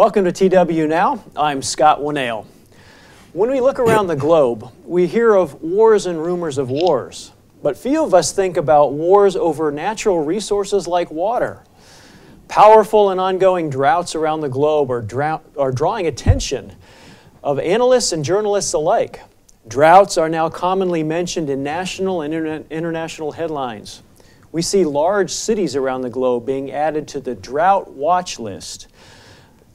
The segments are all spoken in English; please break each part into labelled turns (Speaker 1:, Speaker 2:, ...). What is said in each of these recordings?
Speaker 1: Welcome to TW Now. I'm Scott Winnail. When we look around the globe, we hear of wars and rumors of wars, but few of us think about wars over natural resources like water. Powerful and ongoing droughts around the globe are, drow- are drawing attention of analysts and journalists alike. Droughts are now commonly mentioned in national and interna- international headlines. We see large cities around the globe being added to the drought watch list.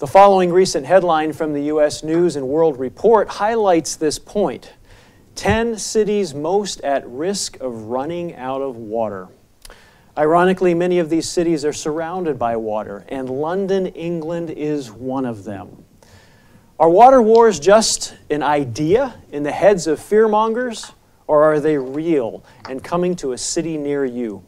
Speaker 1: The following recent headline from the U.S. News and World Report highlights this point 10 cities most at risk of running out of water. Ironically, many of these cities are surrounded by water, and London, England is one of them. Are water wars just an idea in the heads of fearmongers, or are they real and coming to a city near you?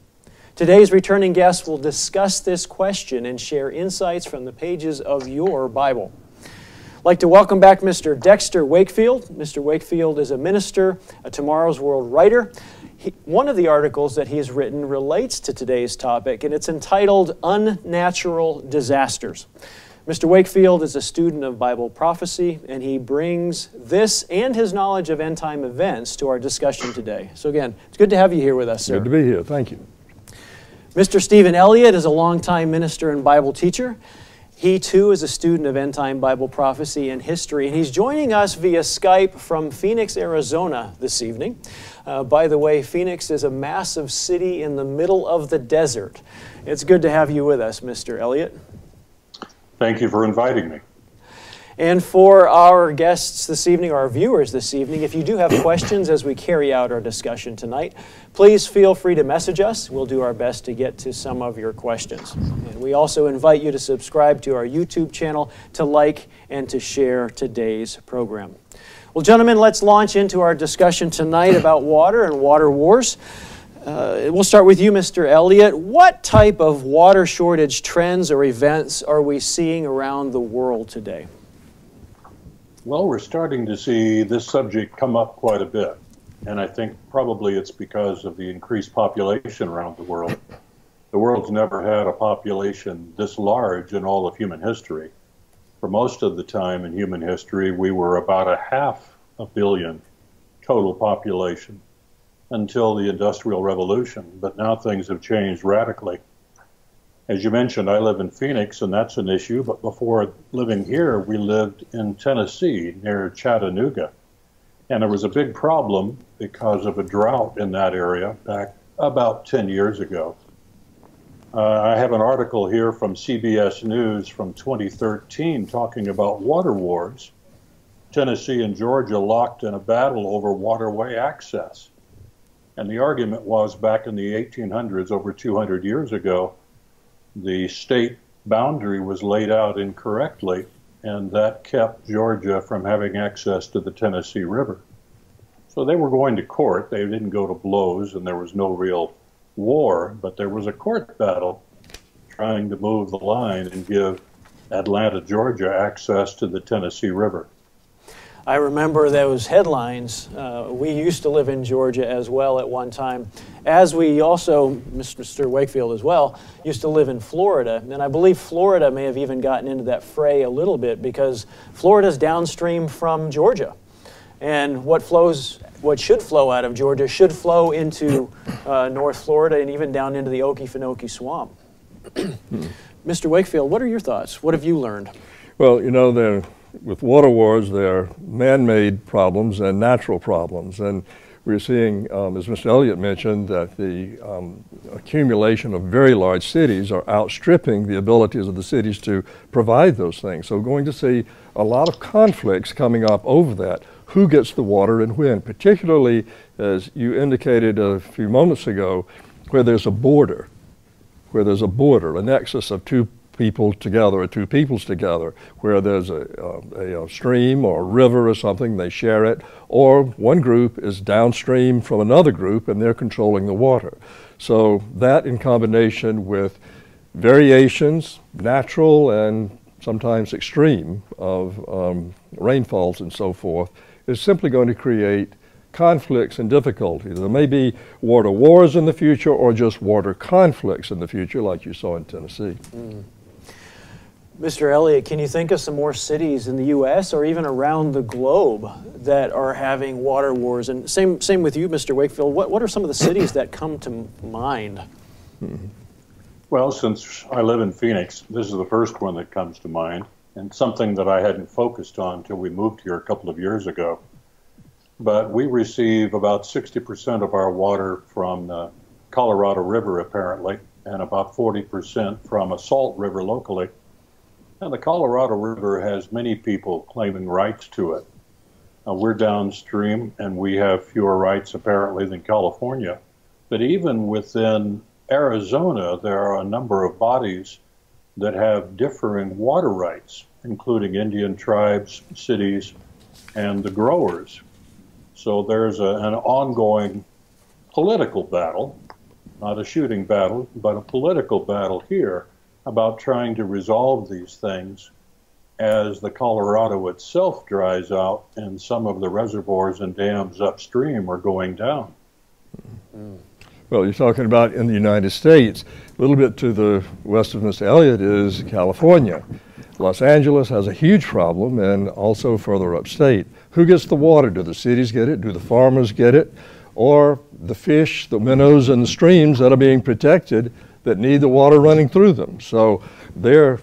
Speaker 1: Today's returning guests will discuss this question and share insights from the pages of your Bible. I'd like to welcome back Mr. Dexter Wakefield. Mr. Wakefield is a minister, a Tomorrow's World writer. He, one of the articles that he has written relates to today's topic, and it's entitled Unnatural Disasters. Mr. Wakefield is a student of Bible prophecy, and he brings this and his knowledge of end time events to our discussion today. So, again, it's good to have you here with us, sir.
Speaker 2: Good to be here. Thank you.
Speaker 1: Mr. Stephen Elliott is a longtime minister and Bible teacher. He too is a student of end time Bible prophecy and history, and he's joining us via Skype from Phoenix, Arizona this evening. Uh, by the way, Phoenix is a massive city in the middle of the desert. It's good to have you with us, Mr. Elliott.
Speaker 3: Thank you for inviting me.
Speaker 1: And for our guests this evening, our viewers this evening, if you do have questions as we carry out our discussion tonight, please feel free to message us. We'll do our best to get to some of your questions. And we also invite you to subscribe to our YouTube channel, to like, and to share today's program. Well, gentlemen, let's launch into our discussion tonight about water and water wars. Uh, we'll start with you, Mr. Elliott. What type of water shortage trends or events are we seeing around the world today?
Speaker 3: Well, we're starting to see this subject come up quite a bit. And I think probably it's because of the increased population around the world. The world's never had a population this large in all of human history. For most of the time in human history, we were about a half a billion total population until the Industrial Revolution. But now things have changed radically. As you mentioned, I live in Phoenix, and that's an issue. But before living here, we lived in Tennessee near Chattanooga. And there was a big problem because of a drought in that area back about 10 years ago. Uh, I have an article here from CBS News from 2013 talking about water wars. Tennessee and Georgia locked in a battle over waterway access. And the argument was back in the 1800s, over 200 years ago, the state boundary was laid out incorrectly, and that kept Georgia from having access to the Tennessee River. So they were going to court. They didn't go to blows, and there was no real war, but there was a court battle trying to move the line and give Atlanta, Georgia access to the Tennessee River.
Speaker 1: I remember those headlines. Uh, we used to live in Georgia as well at one time, as we also, Mr. Wakefield as well, used to live in Florida. And I believe Florida may have even gotten into that fray a little bit because Florida's downstream from Georgia. And what flows, what should flow out of Georgia should flow into uh, North Florida and even down into the Okefenokee Swamp. Mr. Wakefield, what are your thoughts? What have you learned?
Speaker 2: Well, you know, there with water wars, there are man-made problems and natural problems. And we're seeing, um, as Mr. Elliott mentioned, that the um, accumulation of very large cities are outstripping the abilities of the cities to provide those things. So we're going to see a lot of conflicts coming up over that. Who gets the water and when? Particularly, as you indicated a few moments ago, where there's a border, where there's a border, a nexus of two people together or two peoples together where there's a, a, a, stream or a river or something, they share it, or one group is downstream from another group and they're controlling the water. So that in combination with variations, natural and sometimes extreme, of um, rainfalls and so forth, is simply going to create conflicts and difficulties. There may be water wars in the future or just water conflicts in the future, like you saw in Tennessee. Mm.
Speaker 1: Mr. Elliott, can you think of some more cities in the U.S. or even around the globe that are having water wars? And same, same with you, Mr. Wakefield. What, what are some of the cities that come to mind?
Speaker 3: Well, since I live in Phoenix, this is the first one that comes to mind, and something that I hadn't focused on until we moved here a couple of years ago. But we receive about 60% of our water from the Colorado River, apparently, and about 40% from a salt river locally. Now, the Colorado River has many people claiming rights to it. Uh, we're downstream and we have fewer rights apparently than California. But even within Arizona, there are a number of bodies that have differing water rights, including Indian tribes, cities, and the growers. So there's a, an ongoing political battle, not a shooting battle, but a political battle here about trying to resolve these things as the Colorado itself dries out and some of the reservoirs and dams upstream are going down. Mm.
Speaker 2: Well, you're talking about in the United States. A little bit to the west of Mr. Elliott is California. Los Angeles has a huge problem and also further upstate. Who gets the water? Do the cities get it? Do the farmers get it? Or the fish, the minnows, and the streams that are being protected that need the water running through them. So they're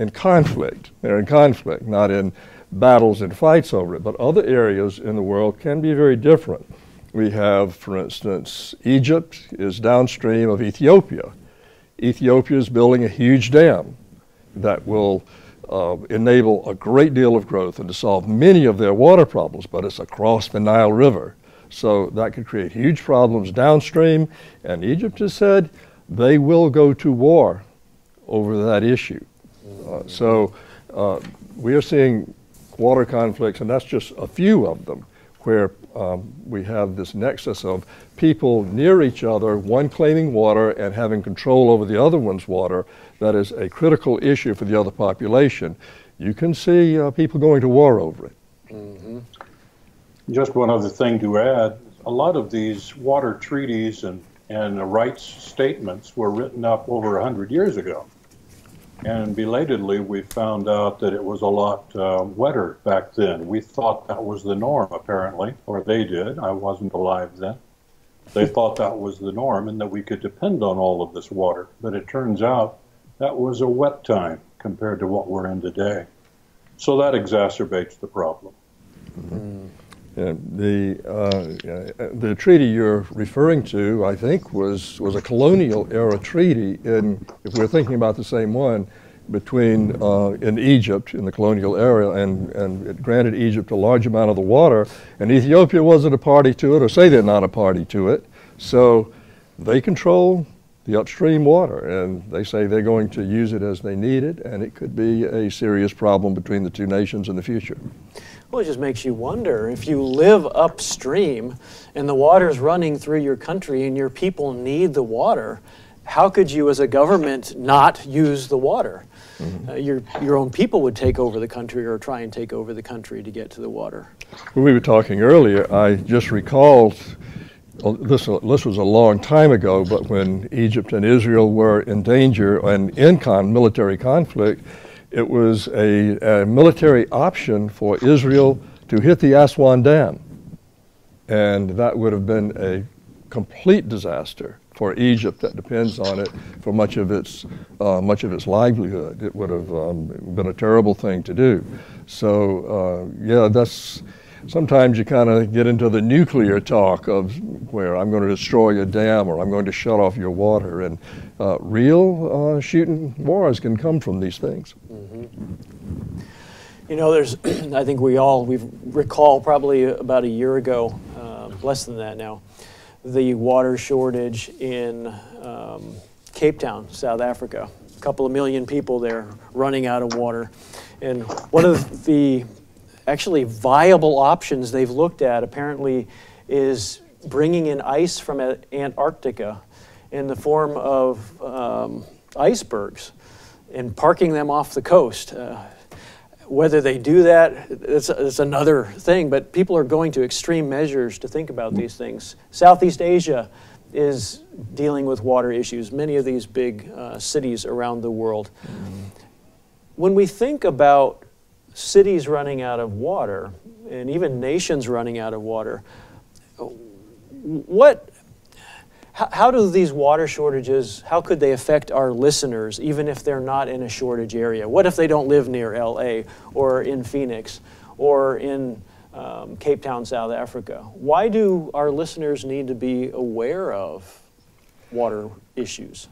Speaker 2: in conflict. They're in conflict, not in battles and fights over it. But other areas in the world can be very different. We have, for instance, Egypt is downstream of Ethiopia. Ethiopia is building a huge dam that will uh, enable a great deal of growth and to solve many of their water problems, but it's across the Nile River. So that could create huge problems downstream. And Egypt has said, they will go to war over that issue. Uh, so uh, we are seeing water conflicts, and that's just a few of them, where um, we have this nexus of people near each other, one claiming water and having control over the other one's water. That is a critical issue for the other population. You can see uh, people going to war over it. Mm-hmm.
Speaker 3: Just one other thing to add a lot of these water treaties and and the rights statements were written up over 100 years ago. And belatedly, we found out that it was a lot uh, wetter back then. We thought that was the norm, apparently, or they did. I wasn't alive then. They thought that was the norm and that we could depend on all of this water. But it turns out that was a wet time compared to what we're in today. So that exacerbates the problem.
Speaker 2: Mm-hmm. Uh, the, uh, the treaty you're referring to, I think, was, was a colonial era treaty, in, if we're thinking about the same one, between uh, in Egypt in the colonial era, and, and it granted Egypt a large amount of the water, and Ethiopia wasn't a party to it, or say they're not a party to it. So they control the upstream water, and they say they're going to use it as they need it, and it could be a serious problem between the two nations in the future.
Speaker 1: Well, it just makes you wonder if you live upstream and the water's running through your country and your people need the water, how could you as a government not use the water? Mm-hmm. Uh, your, your own people would take over the country or try and take over the country to get to the water.
Speaker 2: When we were talking earlier, I just recalled this, this was a long time ago, but when Egypt and Israel were in danger and in con, military conflict, it was a, a military option for Israel to hit the Aswan Dam. And that would have been a complete disaster for Egypt that depends on it for much of its, uh, much of its livelihood. It would have um, been a terrible thing to do. So, uh, yeah, that's sometimes you kind of get into the nuclear talk of where I'm going to destroy your dam or I'm going to shut off your water. And uh, real uh, shooting wars can come from these things. Mm-hmm.
Speaker 1: You know, there's, I think we all, we recall probably about a year ago, uh, less than that now, the water shortage in um, Cape Town, South Africa. A couple of million people there running out of water. And one of the actually viable options they've looked at apparently is bringing in ice from Antarctica in the form of um, icebergs and parking them off the coast. Uh, whether they do that, it's, it's another thing, but people are going to extreme measures to think about these things. Southeast Asia is dealing with water issues, many of these big uh, cities around the world. Mm-hmm when we think about cities running out of water and even nations running out of water, what, how, how do these water shortages, how could they affect our listeners even if they're not in a shortage area? What if they don't live near LA or in Phoenix or in um, Cape Town, South Africa? Why do our listeners need to be aware of water issues?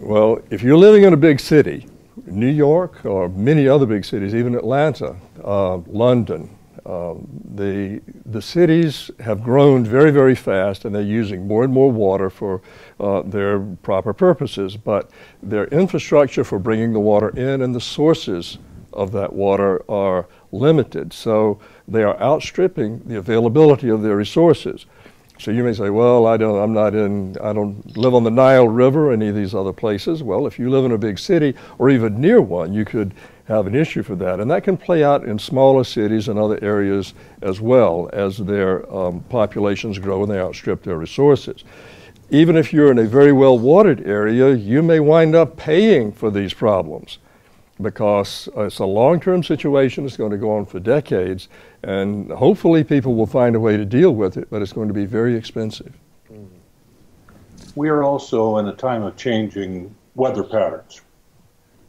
Speaker 2: Well, if you're living in a big city, New York or many other big cities, even Atlanta, uh, London, um, the, the cities have grown very, very fast and they're using more and more water for uh, their proper purposes, but their infrastructure for bringing the water in and the sources of that water are limited. So they are outstripping the availability of their resources. So you may say, well, I don't, I'm not in, I don't live on the Nile River or any of these other places. Well, if you live in a big city or even near one, you could have an issue for that. And that can play out in smaller cities and other areas as well as their um, populations grow and they outstrip their resources. Even if you're in a very well watered area, you may wind up paying for these problems because it's a long term situation. It's going to go on for decades. And hopefully, people will find a way to deal with it, but it's going to be very expensive.
Speaker 3: We are also in a time of changing weather patterns.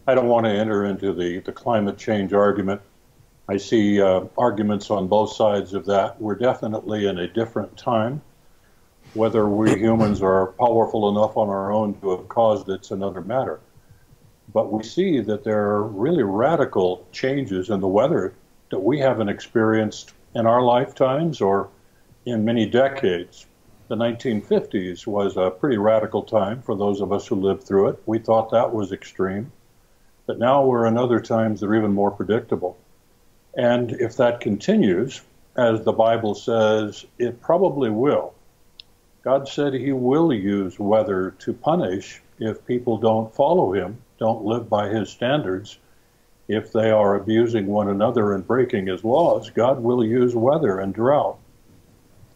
Speaker 3: I don't want to enter into the, the climate change argument. I see uh, arguments on both sides of that. We're definitely in a different time. Whether we humans are powerful enough on our own to have caused it's another matter. But we see that there are really radical changes in the weather that we haven't experienced in our lifetimes or in many decades. The 1950s was a pretty radical time for those of us who lived through it. We thought that was extreme. But now we're in other times that are even more predictable. And if that continues, as the Bible says, it probably will. God said he will use weather to punish if people don't follow him, don't live by his standards. If they are abusing one another and breaking his laws, God will use weather and drought.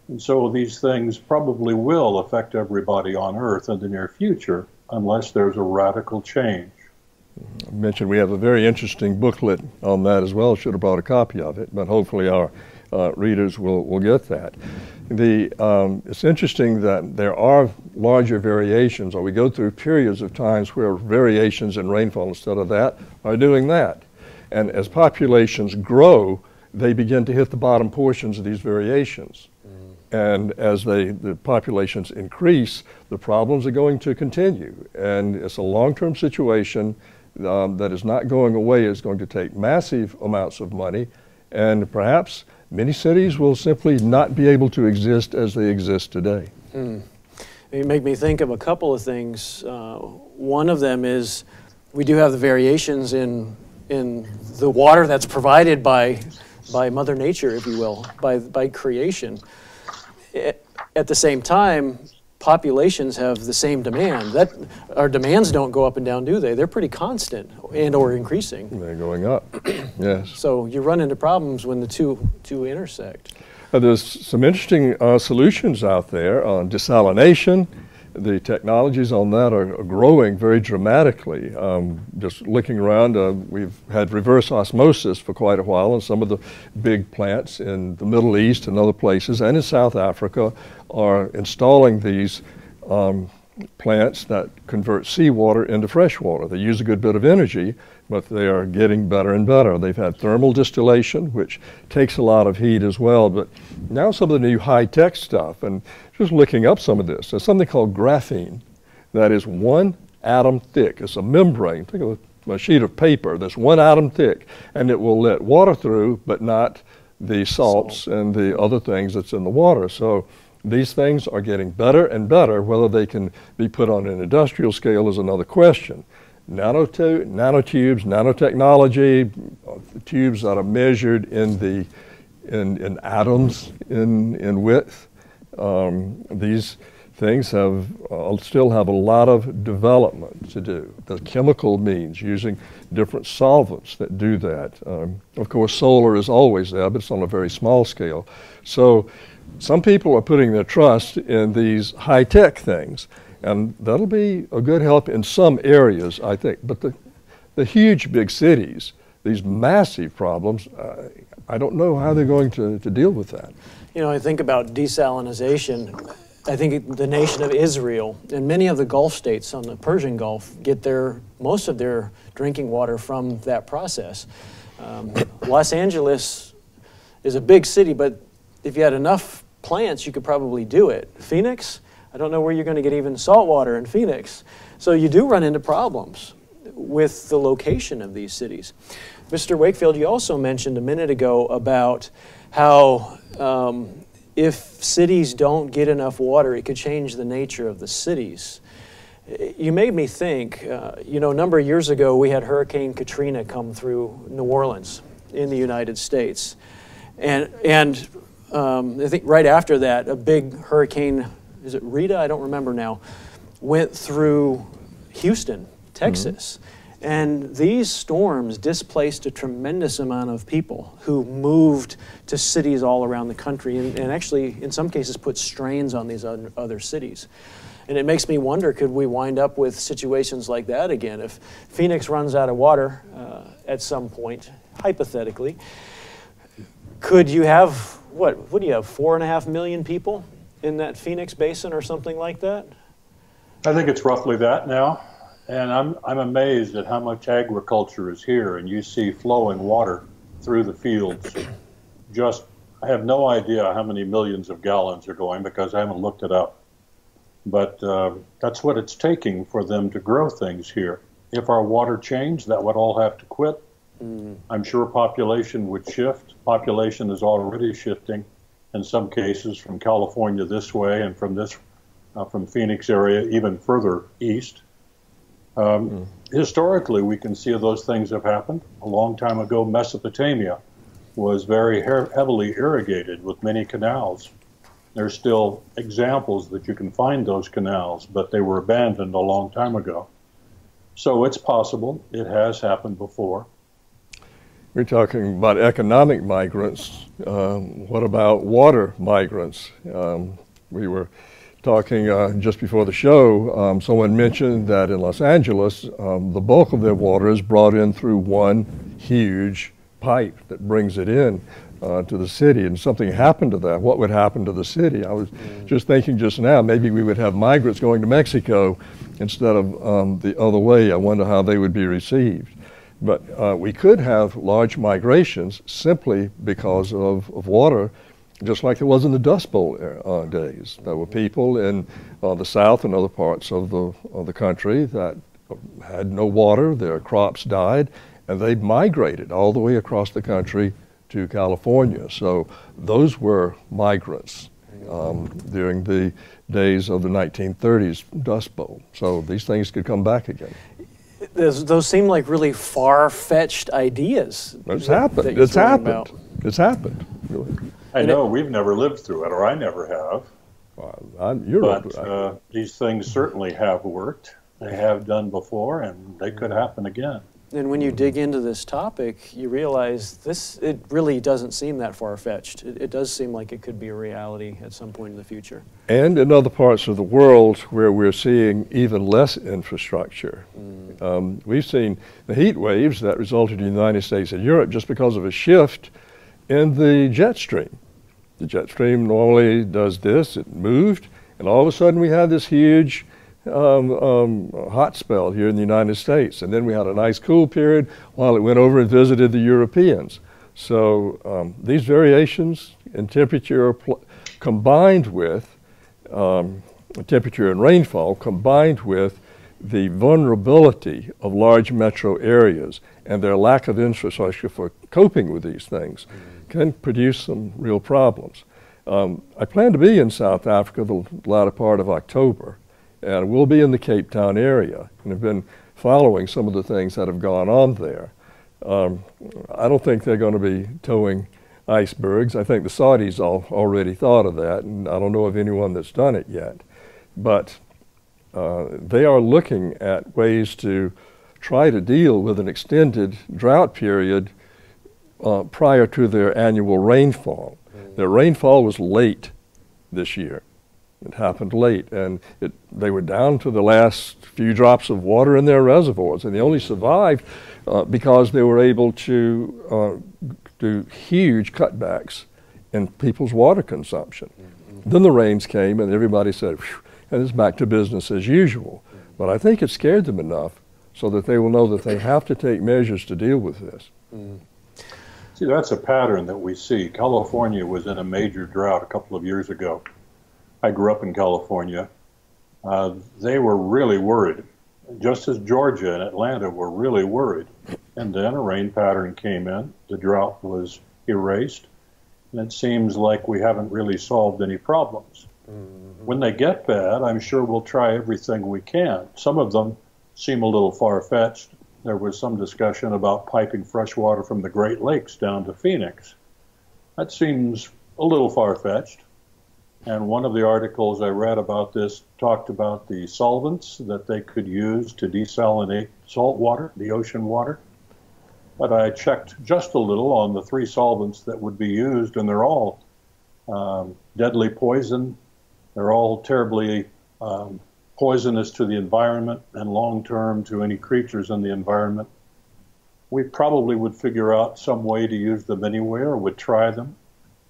Speaker 3: And so these things probably will affect everybody on earth in the near future unless there's a radical change.
Speaker 2: I mentioned we have a very interesting booklet on that as well. Should have brought a copy of it, but hopefully our uh, readers will, will get that. The, um, it's interesting that there are larger variations, or we go through periods of times where variations in rainfall instead of that are doing that. And as populations grow, they begin to hit the bottom portions of these variations. Mm. And as they, the populations increase, the problems are going to continue. And it's a long term situation um, that is not going away is going to take massive amounts of money, and perhaps many cities will simply not be able to exist as they exist today. Mm.
Speaker 1: You make me think of a couple of things. Uh, one of them is we do have the variations in in the water that's provided by by Mother Nature, if you will, by by creation. At the same time, populations have the same demand. That our demands don't go up and down, do they? They're pretty constant and or increasing.
Speaker 2: They're going up. yes.
Speaker 1: So you run into problems when the two two intersect.
Speaker 2: Uh, there's some interesting uh, solutions out there on desalination. The technologies on that are, growing very dramatically. Um, just looking around, uh, we've had reverse osmosis for quite a while, and some of the big plants in the Middle East and other places, and in South Africa, are installing these um, plants that convert seawater into fresh water. They use a good bit of energy, but they are getting better and better. They've had thermal distillation, which takes a lot of heat as well. But now some of the new high-tech stuff, and just looking up some of this, there's something called graphene that is one atom thick. It's a membrane. Think of a sheet of paper that's one atom thick, and it will let water through, but not the salts Salt. and the other things that's in the water. So these things are getting better and better. Whether they can be put on an industrial scale is another question. Nanotu- nanotubes, nanotechnology, tubes that are measured in the in, in atoms in, in width. Um, these things have uh, still have a lot of development to do. The chemical means using different solvents that do that. Um, of course, solar is always there, but it's on a very small scale. So some people are putting their trust in these high tech things, and that'll be a good help in some areas, I think. But the, the huge big cities, these massive problems, uh, I don't know how they're going to, to deal with that.
Speaker 1: You know, I think about desalination. I think the nation of Israel and many of the Gulf states on the Persian Gulf get their most of their drinking water from that process. Um, Los Angeles is a big city, but if you had enough plants, you could probably do it. Phoenix, I don't know where you're going to get even salt water in Phoenix. So you do run into problems with the location of these cities. Mr. Wakefield, you also mentioned a minute ago about how um, if cities don't get enough water, it could change the nature of the cities. You made me think, uh, you know, a number of years ago, we had Hurricane Katrina come through New Orleans in the United States. And, and um, I think right after that, a big hurricane, is it Rita? I don't remember now, went through Houston, Texas. Mm-hmm. And these storms displaced a tremendous amount of people who moved to cities all around the country and, and actually, in some cases, put strains on these other cities. And it makes me wonder could we wind up with situations like that again? If Phoenix runs out of water uh, at some point, hypothetically, could you have, what, what do you have, four and a half million people in that Phoenix basin or something like that?
Speaker 3: I think it's roughly that now. And I'm, I'm amazed at how much agriculture is here, and you see flowing water through the fields. Just, I have no idea how many millions of gallons are going because I haven't looked it up. But uh, that's what it's taking for them to grow things here. If our water changed, that would all have to quit. Mm. I'm sure population would shift. Population is already shifting in some cases from California this way and from this uh, from Phoenix area even further east. Um, mm. Historically, we can see those things have happened. A long time ago, Mesopotamia was very he- heavily irrigated with many canals. There's still examples that you can find those canals, but they were abandoned a long time ago. So it's possible. It has happened before.
Speaker 2: We're talking about economic migrants. Um, what about water migrants? Um, we were talking uh, just before the show, um, someone mentioned that in Los Angeles, um, the bulk of their water is brought in through one huge pipe that brings it in uh, to the city. And something happened to that. What would happen to the city? I was mm. just thinking just now, maybe we would have migrants going to Mexico instead of um, the other way. I wonder how they would be received. But uh, we could have large migrations simply because of, of water just like there was in the Dust Bowl uh, days. There were people in uh, the South and other parts of the, of the country that had no water, their crops died, and they migrated all the way across the country to California. So those were migrants um, during the days of the 1930s Dust Bowl. So these things could come back again.
Speaker 1: Those, those seem like really far-fetched ideas.
Speaker 2: It's happened. It's happened. About. It's happened. Really.
Speaker 3: I know we've never lived through it, or I never have.
Speaker 2: Well, you're
Speaker 3: but uh, these things certainly have worked. They have done before, and they could happen again.
Speaker 1: And when you dig into this topic, you realize this it really doesn't seem that far fetched. It, it, does seem like it could be a reality at some point in the future.
Speaker 2: And in other parts of the world where we're seeing even less infrastructure. Mm. Um, we've seen the heat waves that resulted in the United States and Europe just because of a shift in the jet stream. The jet stream normally does this, it moved, and all of a sudden we had this huge um, um, hot spell here in the United States. And then we had a nice cool period while it went over and visited the Europeans. So um, these variations in temperature combined with um, temperature and rainfall combined with the vulnerability of large metro areas and their lack of infrastructure for coping with these things can produce some real problems. Um, I plan to be in South Africa the latter part of October, and we'll be in the Cape Town area and have been following some of the things that have gone on there. Um, I don't think they're going to be towing icebergs. I think the Saudis all already thought of that, and I don't know of anyone that's done it yet. But uh, they are looking at ways to try to deal with an extended drought period uh, prior to their annual rainfall. Mm. Their rainfall was late this year. It happened late, and it, they were down to the last few drops of water in their reservoirs, and they only survived uh, because they were able to uh, do huge cutbacks in people's water consumption. Mm-hmm. Then the rains came, and everybody said, and it's back to business as usual. But I think it scared them enough so that they will know that they have to take measures to deal with this. Mm.
Speaker 3: See, that's a pattern that we see. California was in a major drought a couple of years ago. I grew up in California. Uh, they were really worried, just as Georgia and Atlanta were really worried. And then a rain pattern came in, the drought was erased, and it seems like we haven't really solved any problems. Mm-hmm. When they get bad, I'm sure we'll try everything we can. Some of them seem a little far fetched. There was some discussion about piping fresh water from the Great Lakes down to Phoenix. That seems a little far fetched. And one of the articles I read about this talked about the solvents that they could use to desalinate salt water, the ocean water. But I checked just a little on the three solvents that would be used, and they're all um, deadly poison. They're all terribly um, poisonous to the environment and long term to any creatures in the environment. We probably would figure out some way to use them anyway or would try them.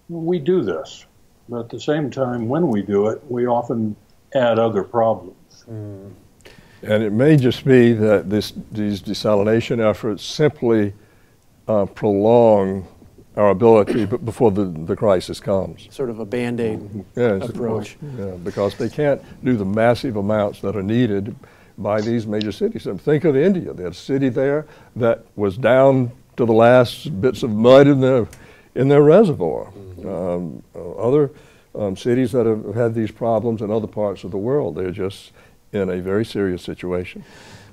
Speaker 3: We do this. But at the same time, when we do it, we often add other problems. Mm.
Speaker 2: And it may just be that this, these desalination efforts simply uh, prolong our ability before the, the crisis comes.
Speaker 1: Sort of a band-aid yes, approach.
Speaker 2: Yeah, because they can't do the massive amounts that are needed by these major cities. And think of India. They had a city there that was down to the last bits of mud in their, in their reservoir. Um, uh, other um, cities that have had these problems in other parts of the world, they're just in a very serious situation.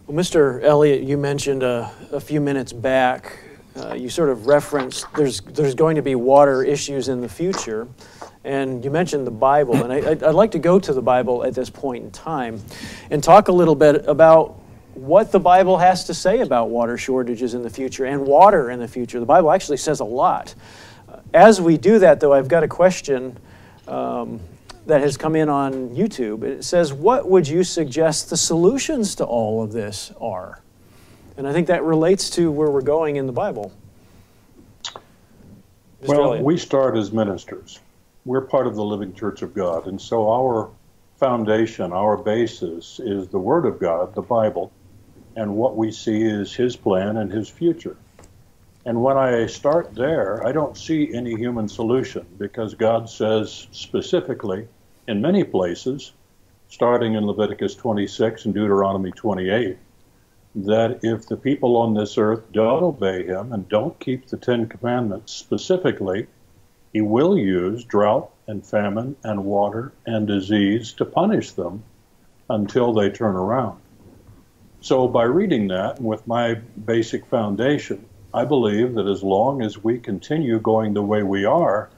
Speaker 1: Well, Mr. Elliott, you mentioned a, a few minutes back uh, you sort of referenced there's there's going to be water issues in the future, and you mentioned the Bible, and I, would like to go to the Bible at this point in time, and talk a little bit about what the Bible has to say about water shortages in the future and water in the future. The Bible actually says a lot. As we do that, though, I've got a question. Um, that has come in on YouTube. It says, What would you suggest the solutions to all of this are? And I think that relates to where we're going in the Bible.
Speaker 3: Mr. Well, Elliott. we start as ministers. We're part of the living church of God. And so our foundation, our basis is the Word of God, the Bible, and what we see is His plan and His future. And when I start there, I don't see any human solution because God says specifically in many places, starting in Leviticus 26 and Deuteronomy 28, that if the people on this earth don't obey him and don't keep the Ten Commandments specifically, he will use drought and famine and water and disease to punish them until they turn around. So, by reading that with my basic foundation, I believe that as long as we continue going the way we are,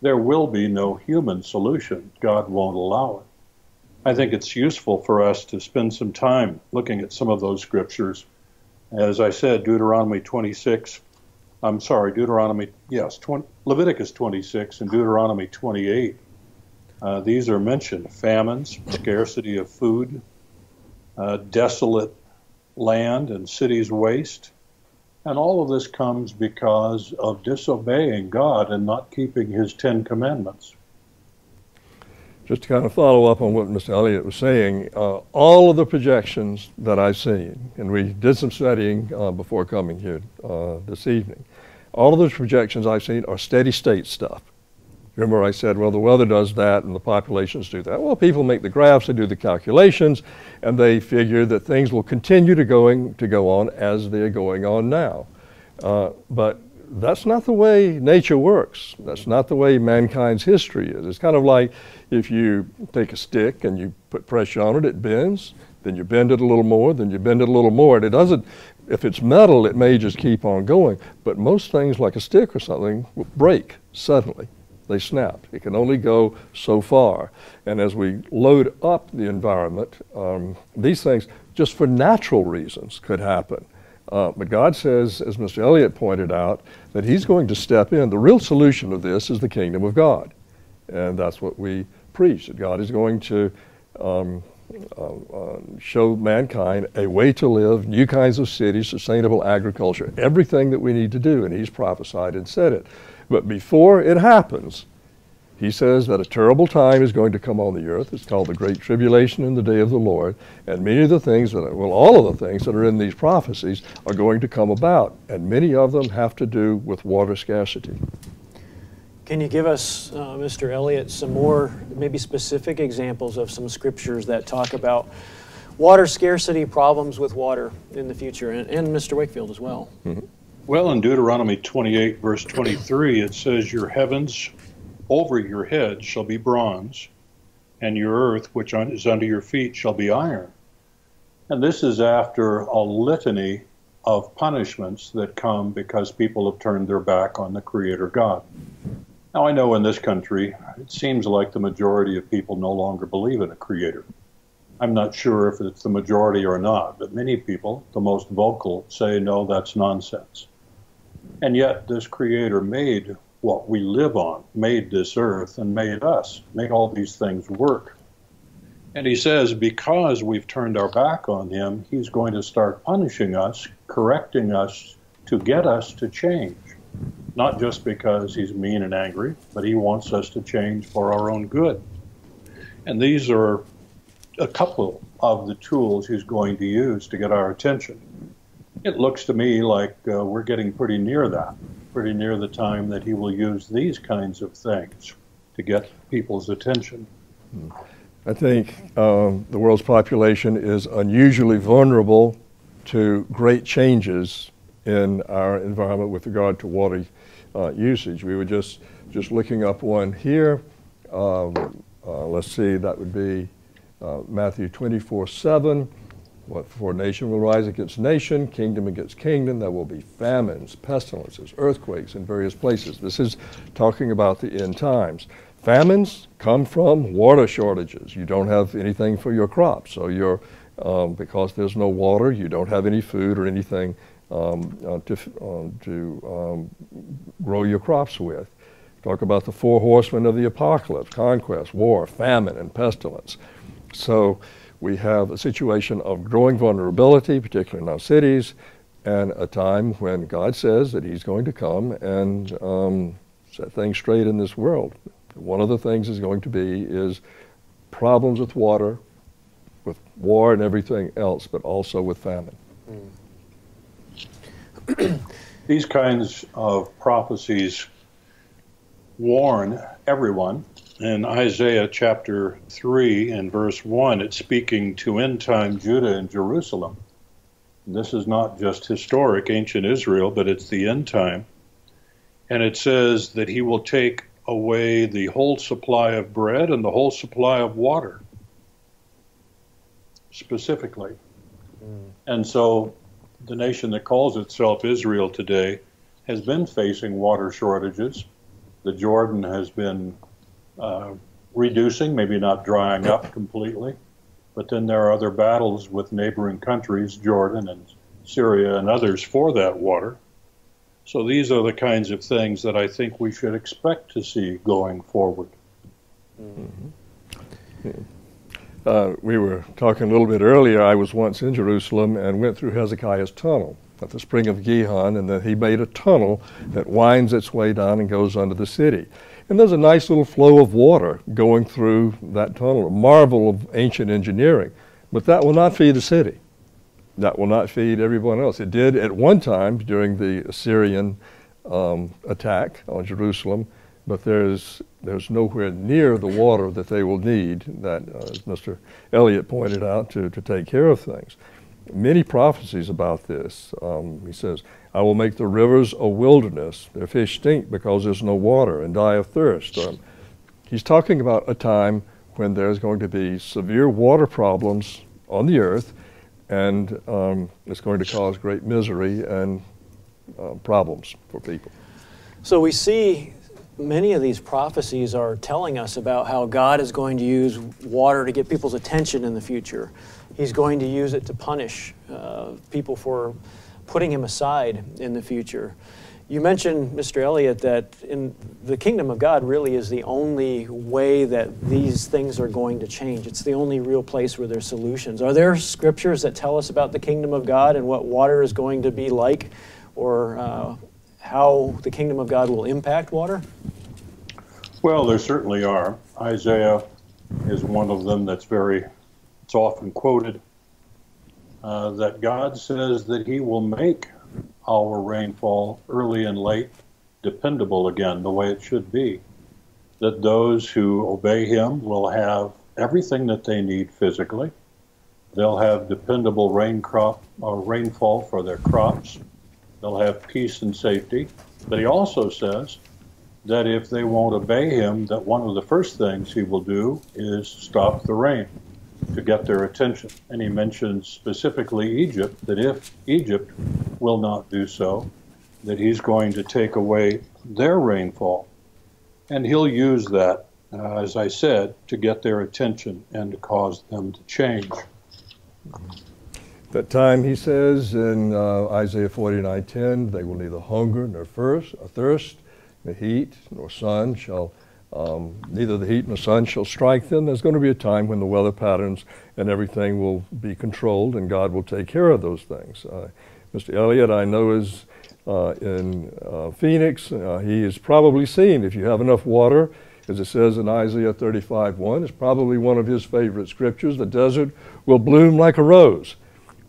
Speaker 3: there will be no human solution. God won't allow it. I think it's useful for us to spend some time looking at some of those scriptures. As I said, Deuteronomy 26, I'm sorry, Deuteronomy, yes, 20, Leviticus 26 and Deuteronomy 28. Uh, these are mentioned famines, scarcity of food, uh, desolate land and cities waste. And all of this comes because of disobeying God and not keeping His Ten Commandments
Speaker 2: just to kind of follow up on what Mr. Elliott was saying, uh, all of the projections that I've seen, and we did some studying uh, before coming here uh, this evening, all of those projections I've seen are steady state stuff. Remember I said, well, the weather does that and the populations do that. Well, people make the graphs, they do the calculations, and they figure that things will continue to, going, to go on as they're going on now. Uh, but that's not the way nature works. That's not the way mankind's history is. It's kind of like if you take a stick and you put pressure on it, it bends, then you bend it a little more, then you bend it a little more. And it doesn't, if it's metal, it may just keep on going. But most things, like a stick or something, will break suddenly. They snap. It can only go so far. And as we load up the environment, um, these things, just for natural reasons, could happen. Uh, but God says, as Mr. Elliott pointed out, that He's going to step in. The real solution of this is the kingdom of God. And that's what we preach, that God is going to um, uh, uh, show mankind a way to live, new kinds of cities, sustainable agriculture, everything that we need to do. And he's prophesied and said it. But before it happens, he says that a terrible time is going to come on the earth. It's called the Great Tribulation in the day of the Lord. And many of the things that, are, well, all of the things that are in these prophecies are going to come about. And many of them have to do with water scarcity.
Speaker 1: Can you give us, uh, Mr. Elliott, some more, maybe specific examples of some scriptures that talk about water scarcity, problems with water in the future, and, and Mr. Wakefield as well?
Speaker 3: Mm-hmm. Well, in Deuteronomy 28, verse 23, it says, Your heavens over your head shall be bronze, and your earth which is under your feet shall be iron. And this is after a litany of punishments that come because people have turned their back on the Creator God. Now, I know in this country, it seems like the majority of people no longer believe in a Creator. I'm not sure if it's the majority or not, but many people, the most vocal, say, no, that's nonsense. And yet, this Creator made what we live on, made this earth and made us, made all these things work. And he says, because we've turned our back on him, he's going to start punishing us, correcting us to get us to change. Not just because he's mean and angry, but he wants us to change for our own good. And these are a couple of the tools he's going to use to get our attention. It looks to me like uh, we're getting pretty near that pretty near the time that he will use these kinds of things to get people's attention.
Speaker 2: I think um, the world's population is unusually vulnerable to great changes in our environment with regard to water uh, usage. We were just just looking up one here. Um, uh, let's see, that would be uh, Matthew 24 7. What for nation will rise against nation, kingdom against kingdom. There will be famines, pestilences, earthquakes in various places. This is talking about the end times. Famines come from water shortages. You don't have anything for your crops, so you're um, because there's no water, you don't have any food or anything um, uh, to, uh, to um, grow your crops with. Talk about the four horsemen of the apocalypse conquest, war, famine, and pestilence. So we have a situation of growing vulnerability, particularly in our cities, and a time when God says that He's going to come and um, set things straight in this world. One of the things is going to be is problems with water, with war and everything else, but also with famine.
Speaker 3: These kinds of prophecies warn everyone in Isaiah chapter 3 and verse 1, it's speaking to end time Judah and Jerusalem. This is not just historic ancient Israel, but it's the end time. And it says that he will take away the whole supply of bread and the whole supply of water, specifically. Mm. And so the nation that calls itself Israel today has been facing water shortages. The Jordan has been uh, reducing, maybe not drying up completely. But then there are other battles with neighboring countries, Jordan and Syria and others, for that water. So these are the kinds of things that I think we should expect to see going forward.
Speaker 2: Mm-hmm. Uh, we were talking a little bit earlier. I was once in Jerusalem and went through Hezekiah's tunnel at the spring of Gihon, and then he made a tunnel that winds its way down and goes under the city. And there's a nice little flow of water going through that tunnel, a marvel of ancient engineering. But that will not feed the city. That will not feed everyone else. It did at one time during the Assyrian um, attack on Jerusalem, but there's, there's nowhere near the water that they will need, that, uh, as Mr. Elliott pointed out, to, to take care of things. Many prophecies about this. Um, he says, I will make the rivers a wilderness. Their fish stink because there's no water and die of thirst. Um, he's talking about a time when there's going to be severe water problems on the earth, and um, it's going to cause great misery and uh, problems for people.
Speaker 1: So we see many of these prophecies are telling us about how God is going to use water to get people's attention in the future. He's going to use it to punish uh, people for putting him aside in the future. You mentioned, Mr. Elliott, that in the kingdom of God really is the only way that these things are going to change. It's the only real place where there's solutions. Are there scriptures that tell us about the kingdom of God and what water is going to be like, or uh, how the kingdom of God will impact water?
Speaker 3: Well, there certainly are. Isaiah is one of them that's very, it's often quoted. Uh, that God says that He will make our rainfall early and late dependable again, the way it should be. That those who obey Him will have everything that they need physically. They'll have dependable rain crop or uh, rainfall for their crops. They'll have peace and safety. But He also says that if they won't obey Him, that one of the first things He will do is stop the rain to get their attention. And he mentions specifically Egypt, that if Egypt will not do so, that he's going to take away their rainfall. And he'll use that, uh, as I said, to get their attention and to cause them to change.
Speaker 2: That time, he says in uh, Isaiah 49:10, they will neither hunger nor thirst, nor heat nor sun shall um, neither the heat nor the sun shall strike them. There's going to be a time when the weather patterns and everything will be controlled, and God will take care of those things. Uh, Mr. Elliott, I know, is uh, in uh, Phoenix. Uh, he has probably seen if you have enough water, as it says in Isaiah 35:1, it's probably one of his favorite scriptures. The desert will bloom like a rose.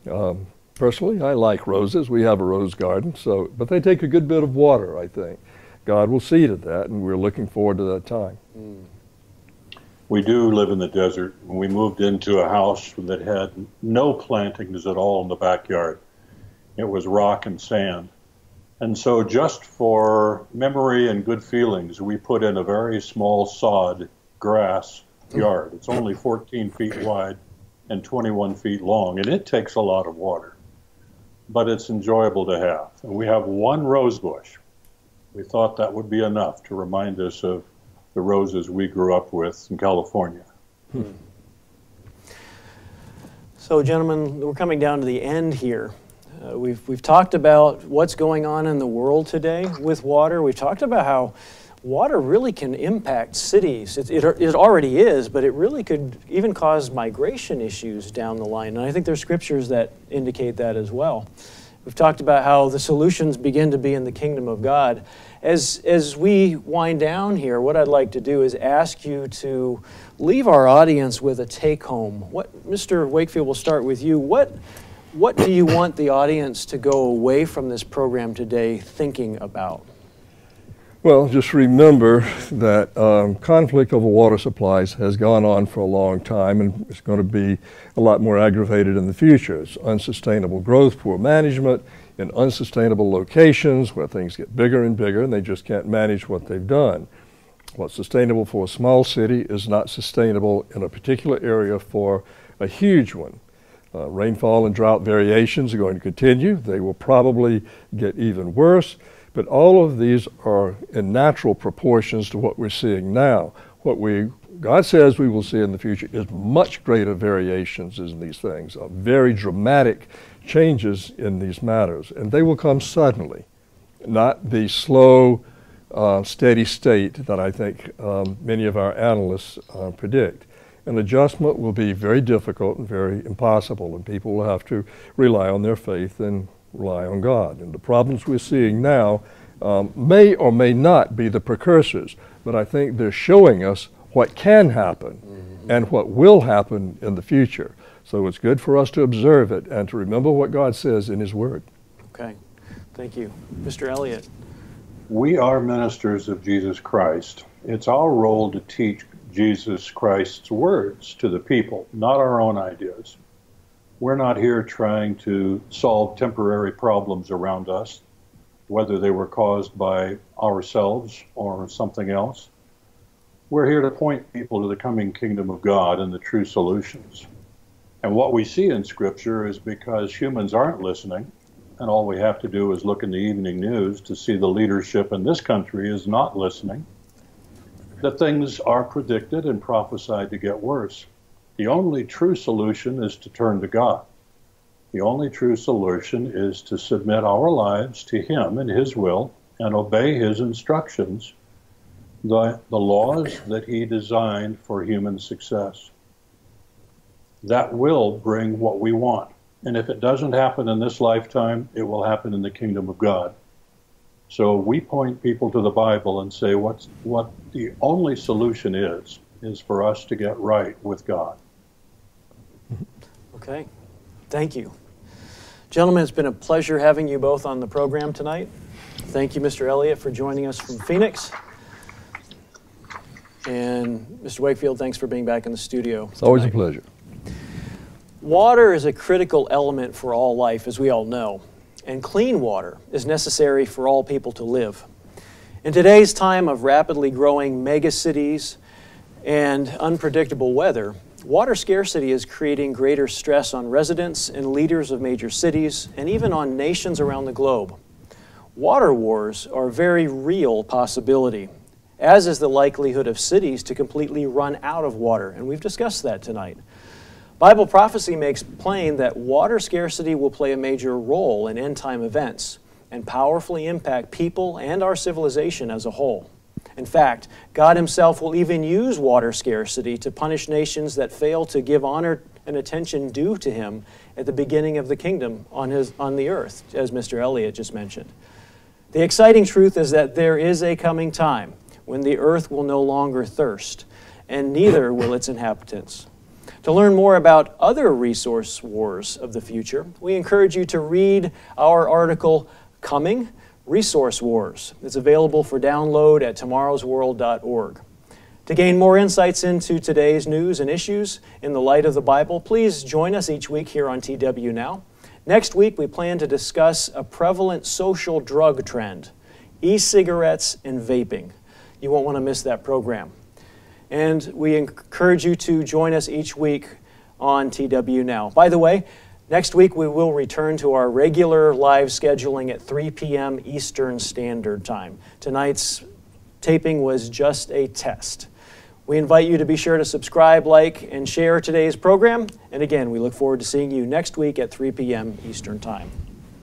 Speaker 2: Um, personally, I like roses. We have a rose garden, so but they take a good bit of water, I think. God will see to that, and we're looking forward to that time.
Speaker 3: We do live in the desert. We moved into a house that had no plantings at all in the backyard. It was rock and sand. And so, just for memory and good feelings, we put in a very small sod grass yard. It's only 14 feet wide and 21 feet long, and it takes a lot of water. But it's enjoyable to have. And we have one rose bush we thought that would be enough to remind us of the roses we grew up with in California. Hmm.
Speaker 1: So, gentlemen, we're coming down to the end here. Uh, we've, we've talked about what's going on in the world today with water. We've talked about how water really can impact cities. It, it, it, already is, but it really could even cause migration issues down the line. And I think there's scriptures that indicate that as well. We've talked about how the solutions begin to be in the kingdom of God. As, as we wind down here, what I'd like to do is ask you to leave our audience with a take home. What, Mr. Wakefield, we'll start with you. What, what do you want the audience to go away from this program today thinking about?
Speaker 2: Well, just remember that um, conflict over water supplies has gone on for a long time and it's going to be a lot more aggravated in the future. It's unsustainable growth, poor management in unsustainable locations where things get bigger and bigger and they just can't manage what they've done. What's sustainable for a small city is not sustainable in a particular area for a huge one. Uh, rainfall and drought variations are going to continue. They will probably get even worse. But all of these are in natural proportions to what we're seeing now. What we God says we will see in the future is much greater variations in these things, uh, very dramatic changes in these matters, and they will come suddenly, not the slow, uh, steady state that I think um, many of our analysts uh, predict. An adjustment will be very difficult and very impossible, and people will have to rely on their faith and rely on God. And the problems we're seeing now um, may or may not be the precursors, but I think they're showing us what can happen mm-hmm. and what will happen in the future. So it's good for us to observe it and to remember what God says in His Word.
Speaker 1: Okay, thank you. Mr. Elliott.
Speaker 3: We are ministers of Jesus Christ. It's our role to teach Jesus Christ's words to the people, not our own ideas. We're not here trying to solve temporary problems around us, whether they were caused by ourselves or something else. We're here to point people to the coming kingdom of God and the true solutions. And what we see in Scripture is because humans aren't listening, and all we have to do is look in the evening news to see the leadership in this country is not listening, that things are predicted and prophesied to get worse. The only true solution is to turn to God. The only true solution is to submit our lives to Him and His will and obey his instructions, the, the laws that he designed for human success. That will bring what we want. And if it doesn't happen in this lifetime, it will happen in the kingdom of God. So we point people to the Bible and say what's, what the only solution is, is for us to get right with God.
Speaker 1: Okay. Thank you. Gentlemen, it's been a pleasure having you both on the program tonight. Thank you, Mr. Elliott, for joining us from Phoenix. And Mr. Wakefield, thanks for being back in the studio.
Speaker 2: It's always a pleasure.
Speaker 1: Water is a critical element for all life, as we all know, and clean water is necessary for all people to live. In today's time of rapidly growing megacities and unpredictable weather, water scarcity is creating greater stress on residents and leaders of major cities and even on nations around the globe. Water wars are a very real possibility, as is the likelihood of cities to completely run out of water, and we've discussed that tonight. Bible prophecy makes plain that water scarcity will play a major role in end time events and powerfully impact people and our civilization as a whole. In fact, God Himself will even use water scarcity to punish nations that fail to give honor and attention due to Him at the beginning of the kingdom on, his, on the earth, as Mr. Elliott just mentioned. The exciting truth is that there is a coming time when the earth will no longer thirst, and neither will its inhabitants. To learn more about other resource wars of the future, we encourage you to read our article, Coming Resource Wars. It's available for download at tomorrowsworld.org. To gain more insights into today's news and issues in the light of the Bible, please join us each week here on TW Now. Next week, we plan to discuss a prevalent social drug trend e cigarettes and vaping. You won't want to miss that program. And we encourage you to join us each week on TW Now. By the way, next week we will return to our regular live scheduling at 3 p.m. Eastern Standard Time. Tonight's taping was just a test. We invite you to be sure to subscribe, like, and share today's program. And again, we look forward to seeing you next week at 3 p.m. Eastern Time.